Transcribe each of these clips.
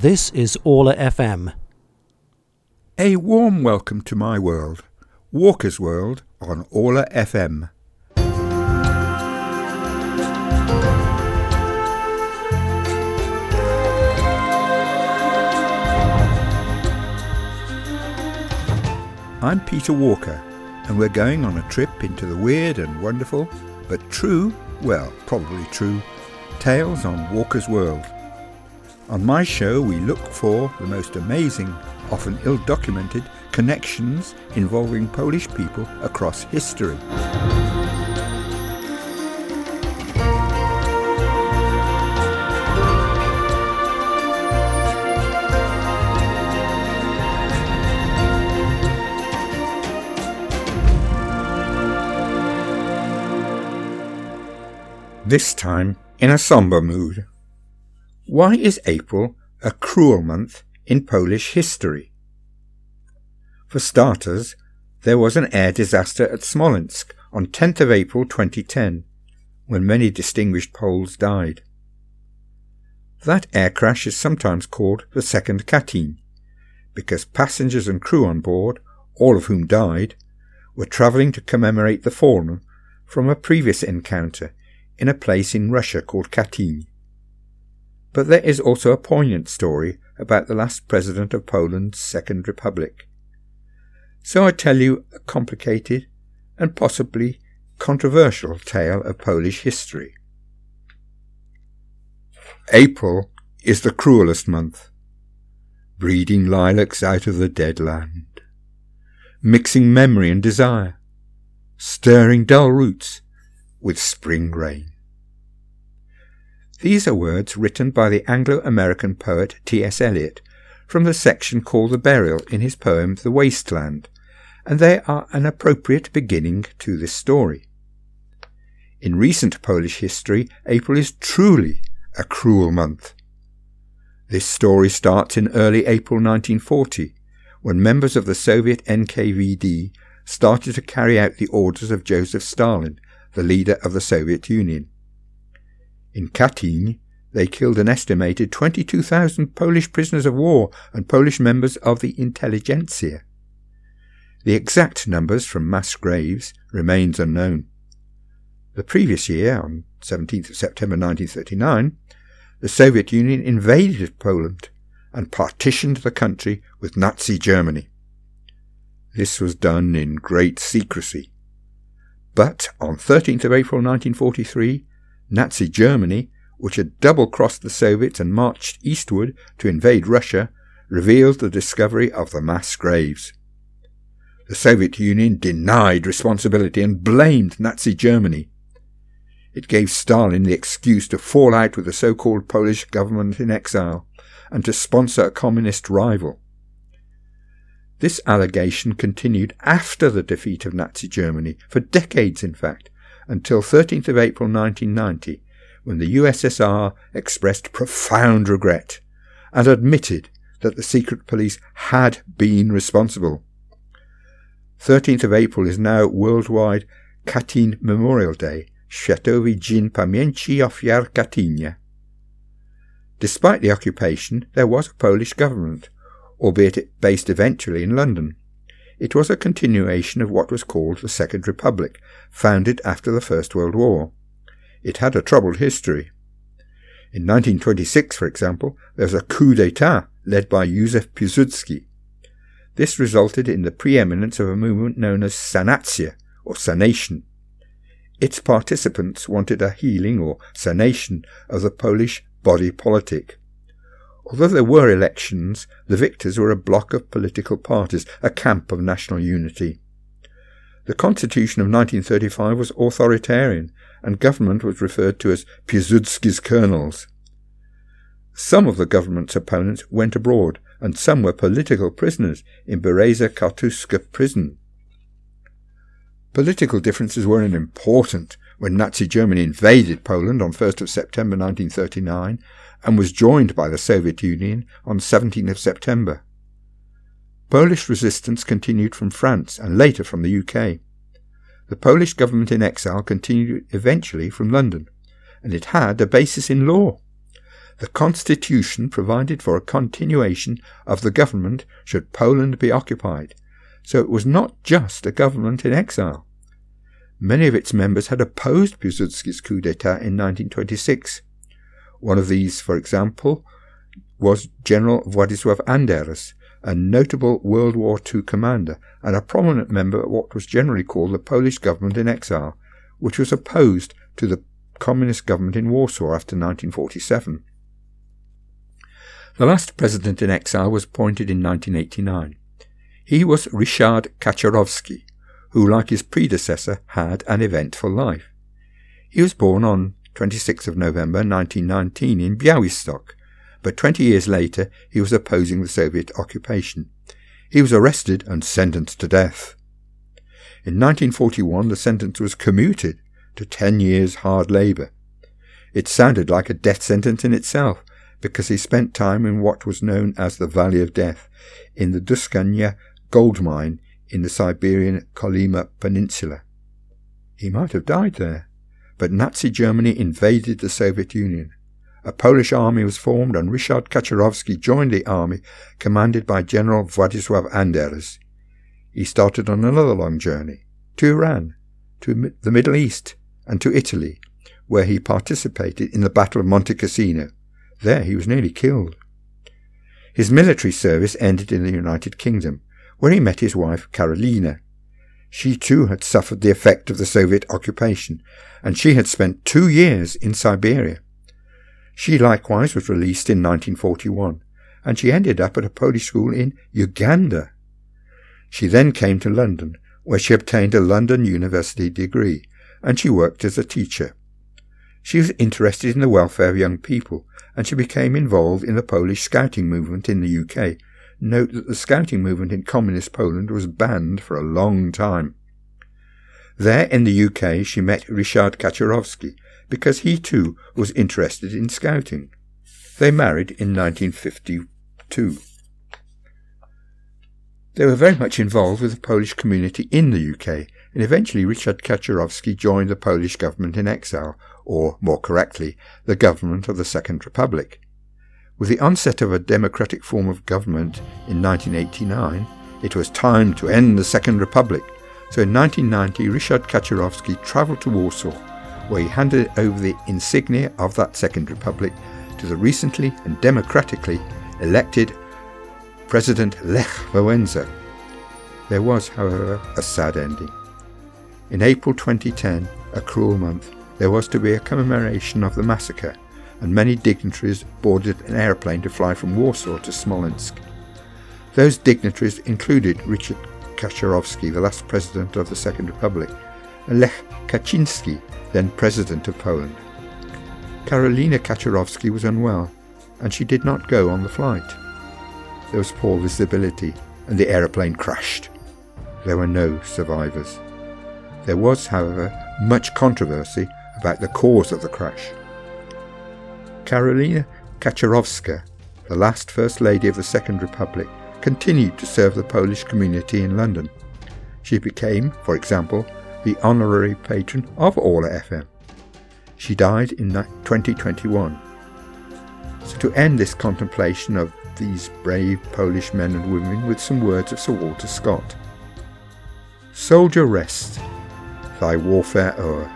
This is Orla FM. A warm welcome to my world, Walker's World on Orla FM. I'm Peter Walker, and we're going on a trip into the weird and wonderful, but true, well, probably true, tales on Walker's World. On my show, we look for the most amazing, often ill documented, connections involving Polish people across history. This time in a somber mood. Why is April a cruel month in Polish history? For starters, there was an air disaster at Smolensk on 10th of April 2010, when many distinguished Poles died. That air crash is sometimes called the Second Katyn, because passengers and crew on board, all of whom died, were travelling to commemorate the fallen from a previous encounter in a place in Russia called Katyn. But there is also a poignant story about the last president of Poland's Second Republic. So I tell you a complicated and possibly controversial tale of Polish history. April is the cruelest month, breeding lilacs out of the dead land, mixing memory and desire, stirring dull roots with spring rain. These are words written by the Anglo American poet T.S. Eliot from the section called The Burial in his poem The Waste Land, and they are an appropriate beginning to this story. In recent Polish history, April is truly a cruel month. This story starts in early April 1940, when members of the Soviet NKVD started to carry out the orders of Joseph Stalin, the leader of the Soviet Union. In Katyn, they killed an estimated 22,000 Polish prisoners of war and Polish members of the intelligentsia. The exact numbers from mass graves remains unknown. The previous year, on 17th September 1939, the Soviet Union invaded Poland and partitioned the country with Nazi Germany. This was done in great secrecy. But on 13th of April 1943, Nazi Germany, which had double crossed the Soviets and marched eastward to invade Russia, revealed the discovery of the mass graves. The Soviet Union denied responsibility and blamed Nazi Germany. It gave Stalin the excuse to fall out with the so-called Polish government in exile and to sponsor a communist rival. This allegation continued after the defeat of Nazi Germany, for decades in fact, until 13th of April 1990, when the USSR expressed profound regret and admitted that the secret police had been responsible. 13th of April is now worldwide Katyn Memorial Day, Światowy Dzień Pamięci Ofiar Katynia. Despite the occupation, there was a Polish government, albeit based eventually in London. It was a continuation of what was called the Second Republic, founded after the First World War. It had a troubled history. In 1926, for example, there was a coup d'etat led by Józef Piłsudski. This resulted in the preeminence of a movement known as Sanacja, or Sanation. Its participants wanted a healing or sanation of the Polish body politic. Although there were elections, the victors were a block of political parties, a camp of national unity. The Constitution of 1935 was authoritarian, and government was referred to as Piłsudski's colonels. Some of the government's opponents went abroad, and some were political prisoners in Bereza Kartuska prison. Political differences were important when Nazi Germany invaded Poland on 1st of September 1939 and was joined by the Soviet Union on 17th of September. Polish resistance continued from France and later from the UK. The Polish government in exile continued eventually from London, and it had a basis in law. The constitution provided for a continuation of the government should Poland be occupied, so it was not just a government in exile. Many of its members had opposed Piłsudski's coup d'etat in 1926. One of these, for example, was General Władysław Anders, a notable World War II commander and a prominent member of what was generally called the Polish government in exile, which was opposed to the communist government in Warsaw after 1947. The last president in exile was appointed in 1989. He was Richard Kaczorowski, who, like his predecessor, had an eventful life. He was born on 26th of November 1919 in Białystok, but 20 years later he was opposing the Soviet occupation. He was arrested and sentenced to death. In 1941 the sentence was commuted to 10 years hard labour. It sounded like a death sentence in itself, because he spent time in what was known as the Valley of Death, in the Duskania gold mine in the Siberian Kolyma Peninsula. He might have died there, but Nazi Germany invaded the Soviet Union. A Polish army was formed and Richard Kaczorowski joined the army commanded by General Władysław Anders. He started on another long journey to Iran, to the Middle East, and to Italy, where he participated in the Battle of Monte Cassino. There he was nearly killed. His military service ended in the United Kingdom, where he met his wife Karolina. She too had suffered the effect of the Soviet occupation, and she had spent two years in Siberia. She likewise was released in 1941, and she ended up at a Polish school in Uganda. She then came to London, where she obtained a London University degree, and she worked as a teacher. She was interested in the welfare of young people, and she became involved in the Polish scouting movement in the UK. Note that the scouting movement in communist Poland was banned for a long time. There in the UK she met Richard Kaczorowski, because he too was interested in scouting. They married in 1952. They were very much involved with the Polish community in the UK, and eventually Richard Kaczorowski joined the Polish government in exile, or, more correctly, the government of the Second Republic. With the onset of a democratic form of government in 1989, it was time to end the Second Republic, so in 1990 Richard Kaczorowski travelled to Warsaw, where he handed over the insignia of that Second Republic to the recently and democratically elected President Lech Wałęsa. There was, however, a sad ending. In April 2010, a cruel month, there was to be a commemoration of the massacre, and many dignitaries boarded an airplane to fly from Warsaw to Smolensk. Those dignitaries included Richard Kaczorowski, the last president of the Second Republic, and Lech Kaczynski, then president of Poland. Karolina Kaczorowski was unwell, and she did not go on the flight. There was poor visibility, and the aeroplane crashed. There were no survivors. There was, however, much controversy about the cause of the crash. Karolina Kaczorowska, the last First Lady of the Second Republic, continued to serve the Polish community in London. She became, for example, the honorary patron of Orla FM. She died in 2021. So to end this contemplation of these brave Polish men and women with some words of Sir Walter Scott. Soldier rest, thy warfare o'er.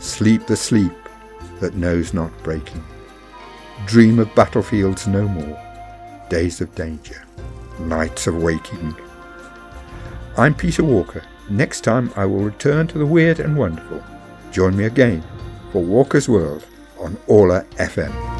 Sleep the sleep that knows not breaking. Dream of battlefields no more, days of danger, nights of waking. I'm Peter Walker. Next time I will return to the weird and wonderful. Join me again for Walker's World on Orla FM.